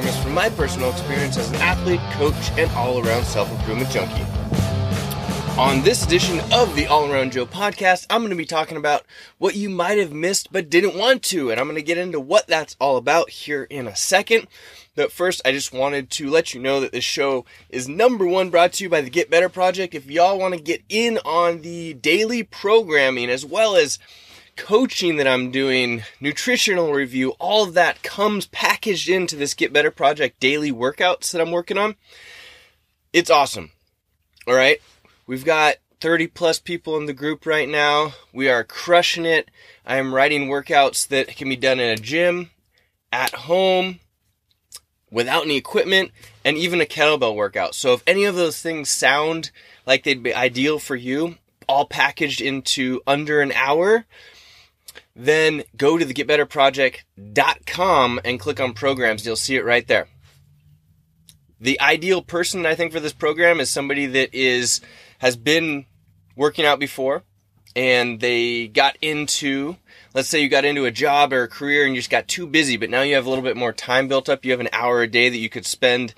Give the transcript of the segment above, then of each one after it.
performance from my personal experience as an athlete, coach, and all around self improvement junkie. On this edition of the All Around Joe podcast, I'm going to be talking about what you might have missed but didn't want to, and I'm going to get into what that's all about here in a second. But first, I just wanted to let you know that this show is number one brought to you by the Get Better Project. If y'all want to get in on the daily programming as well as coaching that I'm doing, nutritional review, all of that comes packaged into this Get Better Project daily workouts that I'm working on. It's awesome. All right. We've got 30 plus people in the group right now. We are crushing it. I am writing workouts that can be done in a gym, at home, without any equipment, and even a kettlebell workout. So if any of those things sound like they'd be ideal for you, all packaged into under an hour, then go to the getbetterproject.com and click on programs. You'll see it right there. The ideal person, I think, for this program is somebody that is has been working out before and they got into let's say you got into a job or a career and you just got too busy but now you have a little bit more time built up you have an hour a day that you could spend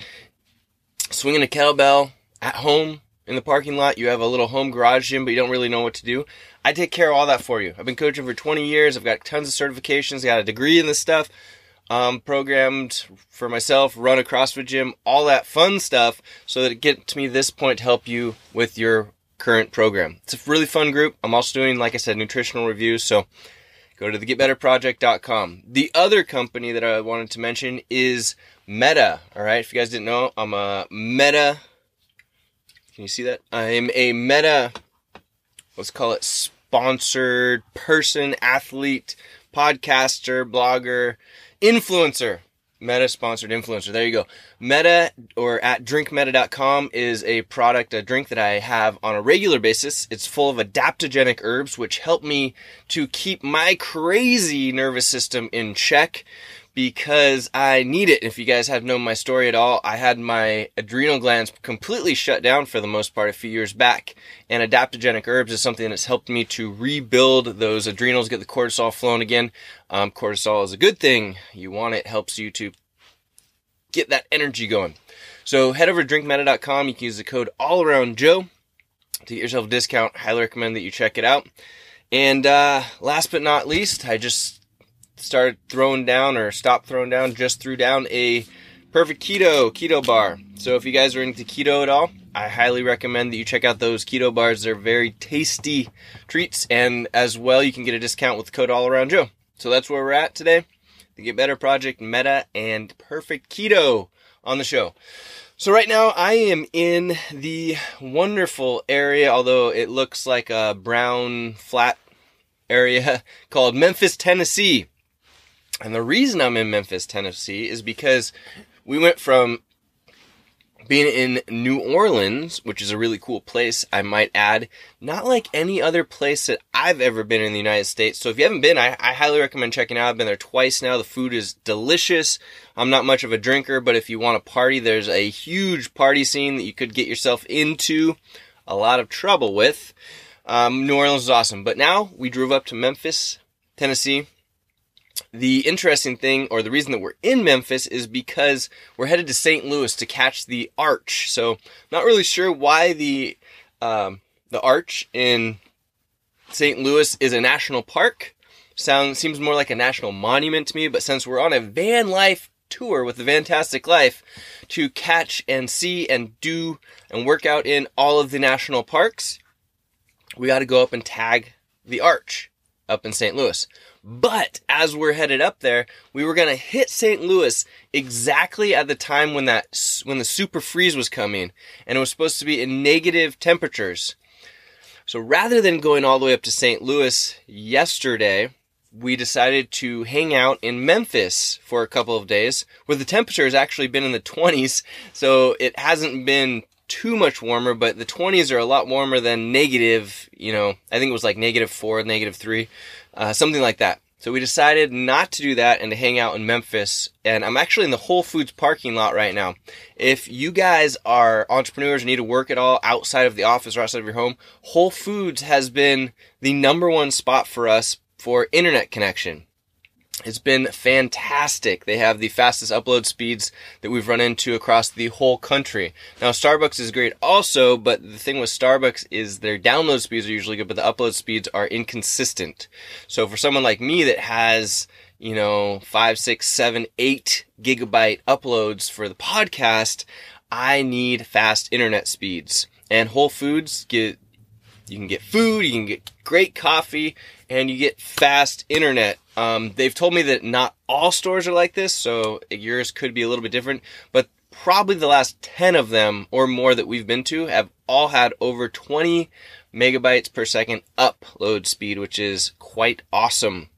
swinging a kettlebell at home in the parking lot you have a little home garage gym but you don't really know what to do I take care of all that for you. I've been coaching for 20 years. I've got tons of certifications. I got a degree in this stuff. Um, programmed for myself, run a CrossFit gym, all that fun stuff, so that it gets to me this point to help you with your current program. It's a really fun group. I'm also doing, like I said, nutritional reviews. So go to the getbetterproject.com. The other company that I wanted to mention is Meta. All right. If you guys didn't know, I'm a Meta. Can you see that? I'm a Meta let's call it sponsored person, athlete, podcaster, blogger, influencer. Meta sponsored influencer. There you go. Meta or at drinkmeta.com is a product, a drink that I have on a regular basis. It's full of adaptogenic herbs, which help me to keep my crazy nervous system in check because I need it. If you guys have known my story at all, I had my adrenal glands completely shut down for the most part a few years back. And adaptogenic herbs is something that's helped me to rebuild those adrenals, get the cortisol flowing again. Um, cortisol is a good thing. You want it, helps you to get that energy going. So head over to drinkmeta.com. You can use the code all around Joe to get yourself a discount. Highly recommend that you check it out. And uh, last but not least, I just started throwing down or stopped throwing down, just threw down a perfect keto keto bar. So if you guys are into keto at all, I highly recommend that you check out those keto bars. They're very tasty treats, and as well, you can get a discount with code All Around Joe. So that's where we're at today. The Get Better Project, Meta, and Perfect Keto on the show. So right now I am in the wonderful area, although it looks like a brown flat area called Memphis, Tennessee. And the reason I'm in Memphis, Tennessee is because we went from being in New Orleans, which is a really cool place, I might add, not like any other place that I've ever been in the United States. So if you haven't been, I, I, highly recommend checking out. I've been there twice now. The food is delicious. I'm not much of a drinker, but if you want to party, there's a huge party scene that you could get yourself into a lot of trouble with. Um, New Orleans is awesome. But now we drove up to Memphis, Tennessee the interesting thing, or the reason that we're in Memphis, is because we're headed to St. Louis to catch the Arch. So, not really sure why the um, the Arch in St. Louis is a national park. Sounds seems more like a national monument to me. But since we're on a van life tour with the Fantastic Life to catch and see and do and work out in all of the national parks, we got to go up and tag the Arch up in St. Louis. But as we're headed up there, we were going to hit St. Louis exactly at the time when that when the super freeze was coming and it was supposed to be in negative temperatures. So rather than going all the way up to St. Louis yesterday, we decided to hang out in Memphis for a couple of days where the temperature has actually been in the 20s. So it hasn't been too much warmer, but the 20s are a lot warmer than negative, you know, I think it was like negative four, negative three uh, something like that. So we decided not to do that and to hang out in Memphis. And I'm actually in the Whole Foods parking lot right now. If you guys are entrepreneurs and need to work at all outside of the office or outside of your home, Whole Foods has been the number one spot for us for internet connection. It's been fantastic. They have the fastest upload speeds that we've run into across the whole country. Now, Starbucks is great also, but the thing with Starbucks is their download speeds are usually good, but the upload speeds are inconsistent. So for someone like me that has, you know, five, six, seven, eight gigabyte uploads for the podcast, I need fast internet speeds. And Whole Foods get you can get food, you can get great coffee, and you get fast internet. Um, they've told me that not all stores are like this, so yours could be a little bit different, but probably the last 10 of them or more that we've been to have all had over 20 megabytes per second upload speed, which is quite awesome.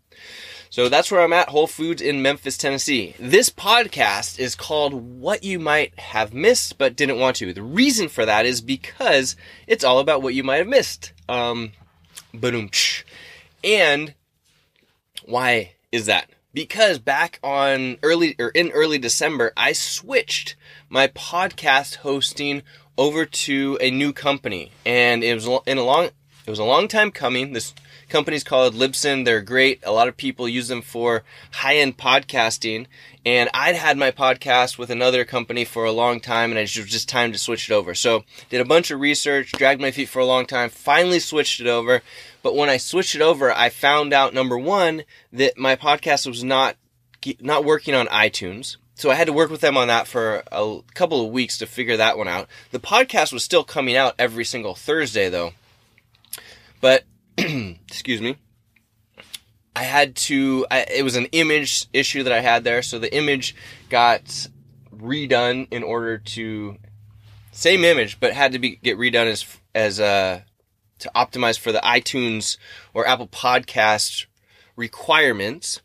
So that's where I'm at, Whole Foods in Memphis, Tennessee. This podcast is called What You Might Have Missed But Didn't Want to. The reason for that is because it's all about what you might have missed. Um, and why is that? Because back on early or in early December, I switched my podcast hosting over to a new company, and it was in a long it was a long time coming. This company's called Libsyn. They're great. A lot of people use them for high end podcasting. And I'd had my podcast with another company for a long time and it was just time to switch it over. So did a bunch of research, dragged my feet for a long time, finally switched it over. But when I switched it over, I found out number one, that my podcast was not, not working on iTunes. So I had to work with them on that for a couple of weeks to figure that one out. The podcast was still coming out every single Thursday though. But excuse me, I had to, I, it was an image issue that I had there. So the image got redone in order to, same image, but had to be, get redone as, as, uh, to optimize for the iTunes or Apple podcast requirements.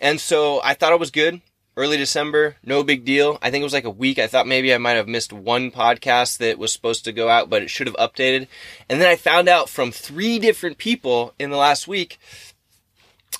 And so I thought it was good early December, no big deal. I think it was like a week. I thought maybe I might have missed one podcast that was supposed to go out, but it should have updated. And then I found out from three different people in the last week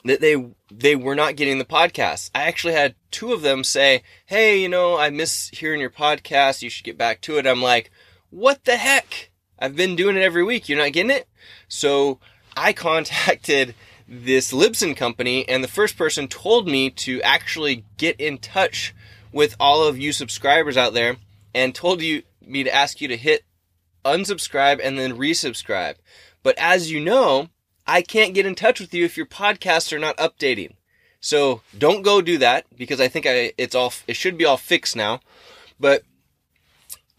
that they they were not getting the podcast. I actually had two of them say, "Hey, you know, I miss hearing your podcast. You should get back to it." I'm like, "What the heck? I've been doing it every week. You're not getting it?" So I contacted this Libsyn company, and the first person told me to actually get in touch with all of you subscribers out there and told you me to ask you to hit unsubscribe and then resubscribe. But as you know, I can't get in touch with you if your podcasts are not updating. So don't go do that because I think I, it's all, it should be all fixed now. But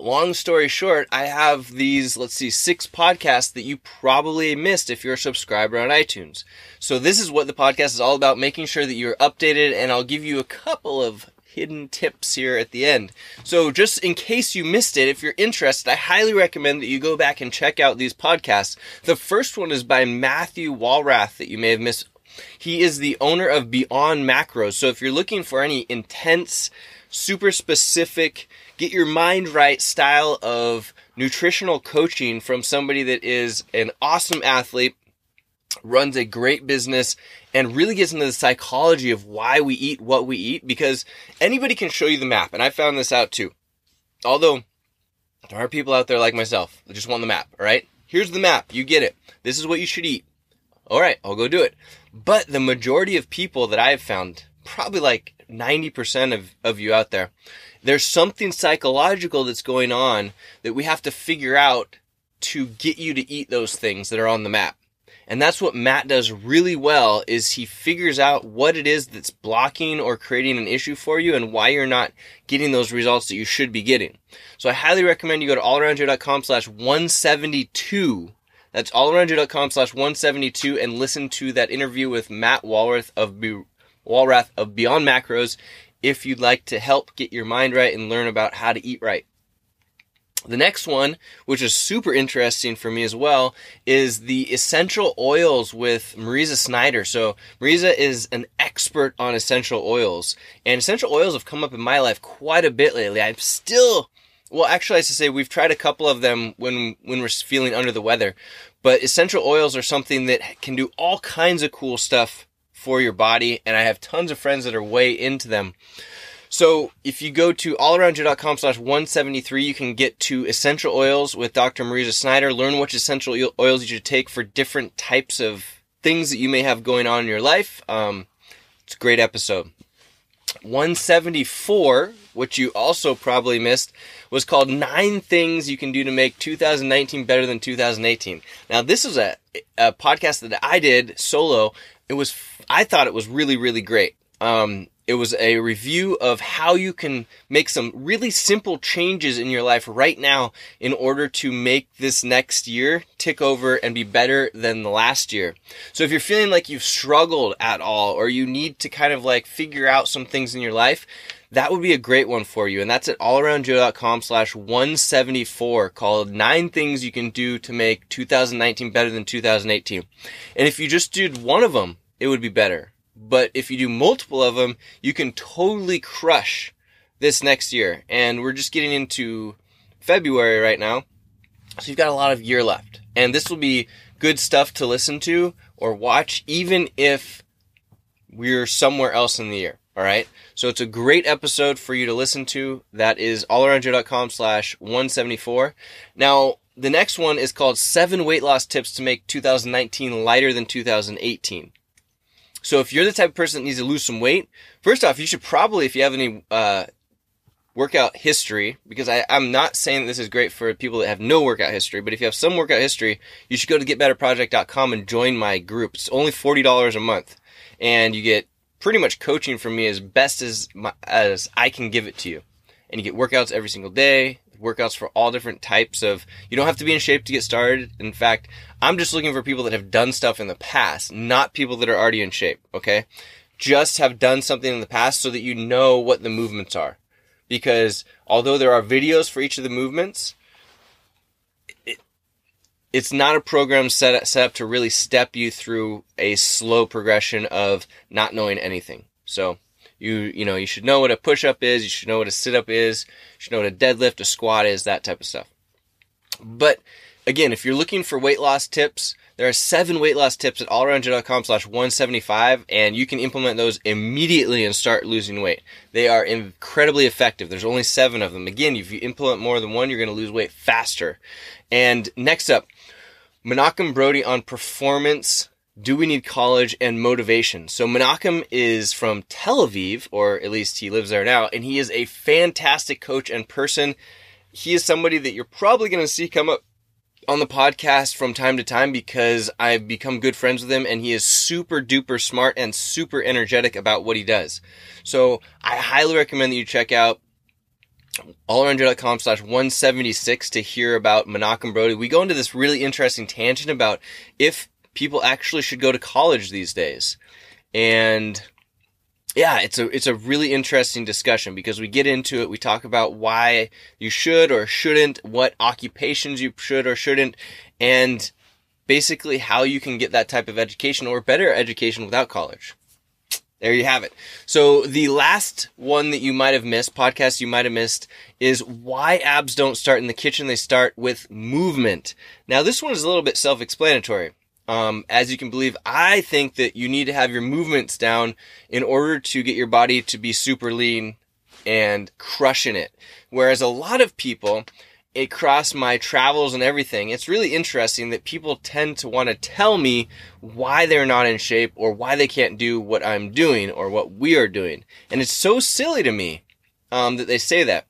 long story short, I have these, let's see, six podcasts that you probably missed if you're a subscriber on iTunes. So this is what the podcast is all about, making sure that you're updated and I'll give you a couple of hidden tips here at the end. So just in case you missed it, if you're interested, I highly recommend that you go back and check out these podcasts. The first one is by Matthew Walrath that you may have missed. He is the owner of Beyond Macros. So if you're looking for any intense, super specific, get your mind right style of nutritional coaching from somebody that is an awesome athlete, runs a great business, and really gets into the psychology of why we eat what we eat because anybody can show you the map. And I found this out too. Although there are people out there like myself that just want the map, all right? Here's the map. You get it. This is what you should eat. All right, I'll go do it. But the majority of people that I've found, probably like 90% of, of you out there, there's something psychological that's going on that we have to figure out to get you to eat those things that are on the map. And that's what Matt does really well is he figures out what it is that's blocking or creating an issue for you and why you're not getting those results that you should be getting. So I highly recommend you go to allaroundjoe.com slash 172. That's allaroundjoe.com slash 172 and listen to that interview with Matt Walrath of Be- Walrath of Beyond Macros if you'd like to help get your mind right and learn about how to eat right. The next one, which is super interesting for me as well, is the essential oils with Mariza Snyder. So Mariza is an expert on essential oils, and essential oils have come up in my life quite a bit lately. I'm still, well, actually, I should say we've tried a couple of them when when we're feeling under the weather, but essential oils are something that can do all kinds of cool stuff for your body, and I have tons of friends that are way into them. So if you go to allaroundjoe.com slash 173, you can get to essential oils with Dr. Mariza Snyder, learn which essential oils you should take for different types of things that you may have going on in your life. Um, It's a great episode. 174, which you also probably missed, was called Nine Things You Can Do to Make 2019 Better Than 2018. Now, this was a, a podcast that I did solo. It was, I thought it was really, really great. Um, it was a review of how you can make some really simple changes in your life right now in order to make this next year tick over and be better than the last year. So if you're feeling like you've struggled at all or you need to kind of like figure out some things in your life, that would be a great one for you. And that's at allaroundjoe.com slash 174 called nine things you can do to make 2019 better than 2018. And if you just did one of them, it would be better. But if you do multiple of them, you can totally crush this next year. And we're just getting into February right now. So you've got a lot of year left. And this will be good stuff to listen to or watch, even if we're somewhere else in the year. All right. So it's a great episode for you to listen to. That is allaroundjoe.com slash 174. Now, the next one is called seven weight loss tips to make 2019 lighter than 2018. So if you're the type of person that needs to lose some weight, first off, you should probably, if you have any, uh, workout history, because I, I'm not saying that this is great for people that have no workout history, but if you have some workout history, you should go to getbetterproject.com and join my group. It's only $40 a month and you get pretty much coaching from me as best as my, as I can give it to you. And you get workouts every single day, workouts for all different types of, you don't have to be in shape to get started. In fact, I'm just looking for people that have done stuff in the past, not people that are already in shape. Okay. Just have done something in the past so that you know what the movements are. Because although there are videos for each of the movements, it's not a program set, set up to really step you through a slow progression of not knowing anything. So you, you know, you should know what a push up is. You should know what a sit up is. You should know what a deadlift, a squat is, that type of stuff. But again, if you're looking for weight loss tips, there are seven weight loss tips at allaroundjoe.com slash 175 and you can implement those immediately and start losing weight. They are incredibly effective. There's only seven of them. Again, if you implement more than one, you're going to lose weight faster. And next up, Menachem Brodie on performance do we need college and motivation? So Menachem is from Tel Aviv, or at least he lives there now, and he is a fantastic coach and person. He is somebody that you're probably going to see come up on the podcast from time to time because I've become good friends with him and he is super duper smart and super energetic about what he does. So I highly recommend that you check out allaroundjoe.com slash 176 to hear about Menachem Brodie. We go into this really interesting tangent about if people actually should go to college these days. And yeah, it's a it's a really interesting discussion because we get into it. We talk about why you should or shouldn't, what occupations you should or shouldn't, and basically how you can get that type of education or better education without college. There you have it. So the last one that you might have missed, podcast you might have missed, is why abs don't start in the kitchen. They start with movement. Now this one is a little bit self-explanatory. Um, as you can believe, I think that you need to have your movements down in order to get your body to be super lean and crushing it. Whereas a lot of people, across my travels and everything, it's really interesting that people tend to want to tell me why they're not in shape or why they can't do what I'm doing or what we are doing. And it's so silly to me um, that they say that.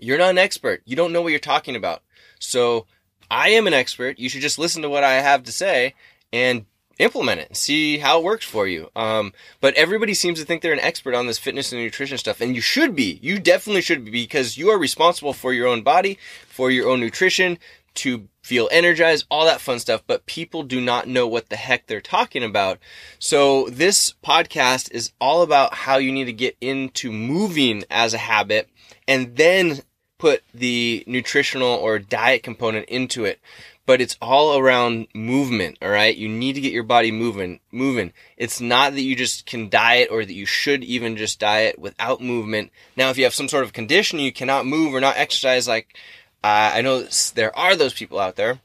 You're not an expert. You don't know what you're talking about. So I am an expert. You should just listen to what I have to say and implement it see how it works for you. Um, but everybody seems to think they're an expert on this fitness and nutrition stuff. And you should be. You definitely should be because you are responsible for your own body, for your own nutrition, to feel energized, all that fun stuff. But people do not know what the heck they're talking about. So this podcast is all about how you need to get into moving as a habit and then put the nutritional or diet component into it, but it's all around movement, all right? You need to get your body moving, moving. It's not that you just can diet or that you should even just diet without movement. Now, if you have some sort of condition, you cannot move or not exercise like uh, I know there are those people out there,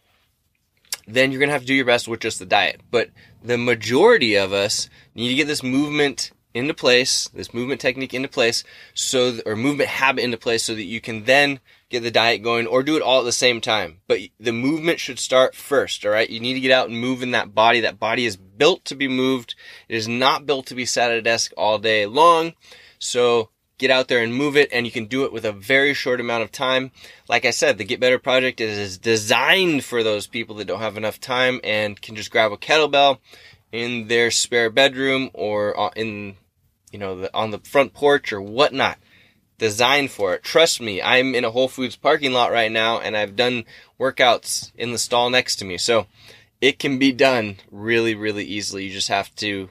then you're going to have to do your best with just the diet. But the majority of us need to get this movement into place, this movement technique into place, so or movement habit into place, so that you can then get the diet going, or do it all at the same time. But the movement should start first. All right, you need to get out and move in that body. That body is built to be moved. It is not built to be sat at a desk all day long. So get out there and move it and you can do it with a very short amount of time. Like I said, the Get Better project is designed for those people that don't have enough time and can just grab a kettlebell in their spare bedroom or uh, in, you know, the, on the front porch or whatnot. Designed for it. Trust me, I'm in a Whole Foods parking lot right now and I've done workouts in the stall next to me. So it can be done really, really easily. You just have to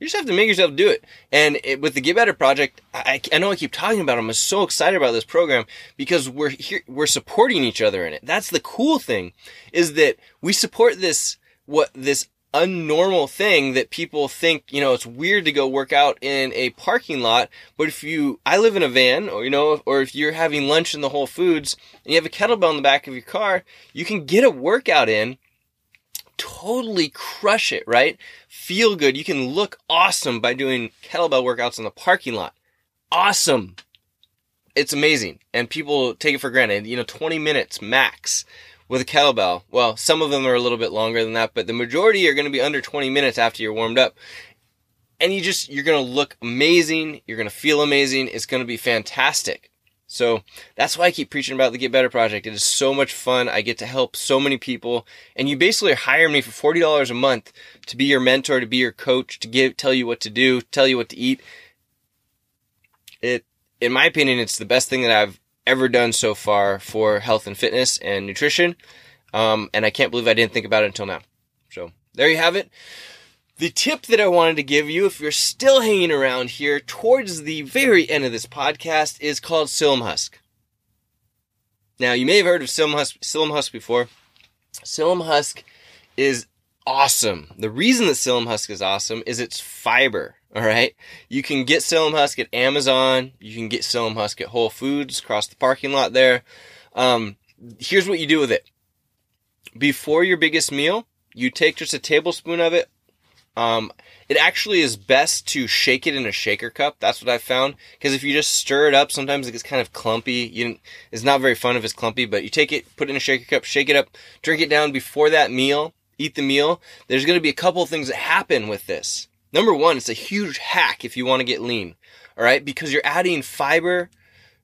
you just have to make yourself do it. And it, with the Get Better project, I, I know I keep talking about. It, I'm so excited about this program because we're here, we're supporting each other in it. That's the cool thing, is that we support this what this unnormal thing that people think, you know, it's weird to go work out in a parking lot. But if you, I live in a van, or you know, or if you're having lunch in the Whole Foods and you have a kettlebell in the back of your car, you can get a workout in totally crush it, right? Feel good. You can look awesome by doing kettlebell workouts in the parking lot. Awesome. It's amazing. And people take it for granted. You know, 20 minutes max with a kettlebell. Well, some of them are a little bit longer than that, but the majority are going to be under 20 minutes after you're warmed up. And you just, you're going to look amazing. You're going to feel amazing. It's going to be fantastic. So that's why I keep preaching about the Get Better Project. It is so much fun. I get to help so many people. And you basically hire me for $40 a month to be your mentor, to be your coach, to give, tell you what to do, tell you what to eat. It, in my opinion, it's the best thing that I've ever done so far for health and fitness and nutrition. Um, and I can't believe I didn't think about it until now. So there you have it. The tip that I wanted to give you, if you're still hanging around here towards the very end of this podcast, is called psyllium husk. Now, you may have heard of psyllium husk, husk before. Psyllium husk is awesome. The reason that psyllium husk is awesome is it's fiber. All right. You can get psyllium husk at Amazon. You can get psyllium husk at Whole Foods across the parking lot there. Um, here's what you do with it. Before your biggest meal, you take just a tablespoon of it, um, it actually is best to shake it in a shaker cup. That's what I found. Because if you just stir it up, sometimes it gets kind of clumpy. You, it's not very fun if it's clumpy, but you take it, put it in a shaker cup, shake it up, drink it down before that meal, eat the meal. There's going to be a couple of things that happen with this. Number one, it's a huge hack if you want to get lean. All right. Because you're adding fiber,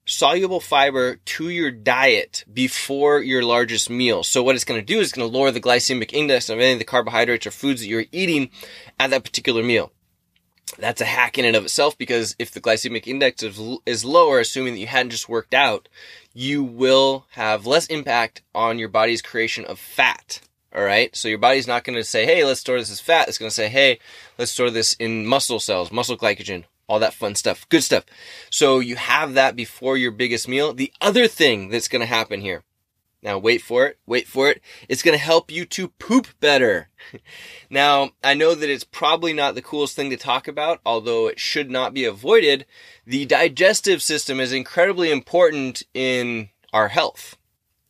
soluble fiber to your diet before your largest meal. So what it's going to do is going to lower the glycemic index of any of the carbohydrates or foods that you're eating at that particular meal. That's a hack in and of itself because if the glycemic index is, is lower, assuming that you hadn't just worked out, you will have less impact on your body's creation of fat. All right. So your body's not going to say, Hey, let's store this as fat. It's going to say, Hey, let's store this in muscle cells, muscle glycogen, all that fun stuff. Good stuff. So you have that before your biggest meal. The other thing that's going to happen here. Now wait for it. Wait for it. It's going to help you to poop better. now, I know that it's probably not the coolest thing to talk about, although it should not be avoided. The digestive system is incredibly important in our health.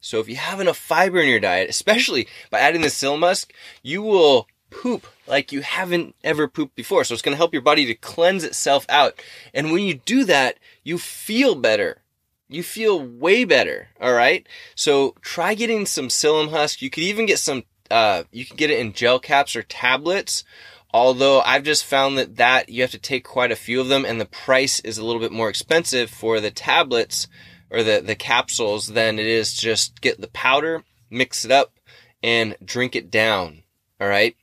So if you have enough fiber in your diet, especially by adding the psyllium husk, you will poop like you haven't ever pooped before. So it's going to help your body to cleanse itself out. And when you do that, you feel better. You feel way better. All right. So try getting some psyllium husk. You could even get some, uh, you can get it in gel caps or tablets. Although I've just found that that you have to take quite a few of them and the price is a little bit more expensive for the tablets or the, the capsules than it is just get the powder, mix it up and drink it down. All right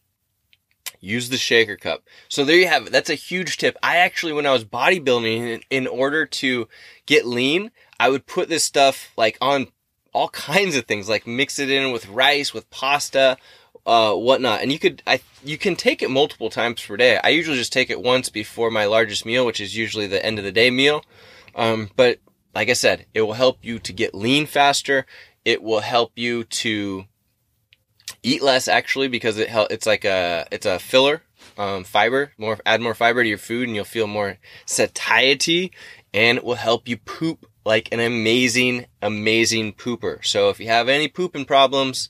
use the shaker cup. So there you have it. That's a huge tip. I actually, when I was bodybuilding, in, order to get lean, I would put this stuff like on all kinds of things, like mix it in with rice, with pasta, uh, whatnot. And you could, I, you can take it multiple times per day. I usually just take it once before my largest meal, which is usually the end of the day meal. Um, but like I said, it will help you to get lean faster. It will help you to eat less actually because it help, it's like a it's a filler um, fiber more add more fiber to your food and you'll feel more satiety and it will help you poop like an amazing amazing pooper so if you have any pooping problems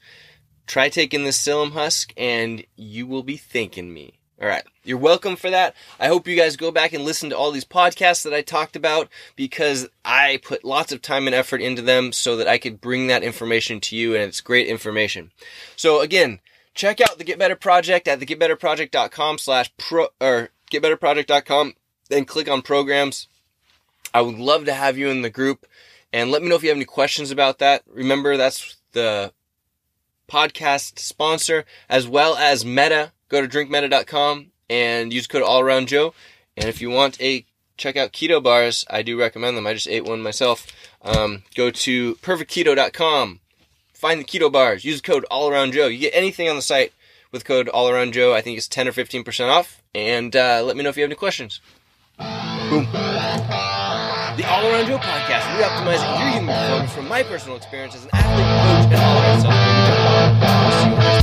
try taking this psyllium husk and you will be thanking me All right. You're welcome for that. I hope you guys go back and listen to all these podcasts that I talked about because I put lots of time and effort into them so that I could bring that information to you and it's great information. So again, check out the Get Better Project at thegetbetterproject.com slash pro or getbetterproject.com then click on programs. I would love to have you in the group and let me know if you have any questions about that. Remember that's the podcast sponsor as well as Meta go to drinkmeta.com and use code all around Joe. And if you want a check out keto bars, I do recommend them. I just ate one myself. Um, go to perfectketo.com, find the keto bars, use code all around Joe. You get anything on the site with code all around Joe. I think it's 10 or 15% off. And uh, let me know if you have any questions. Boom. The All Around Joe podcast, re-optimizing your human performance from my personal experience as an athlete, coach, and all around self-image.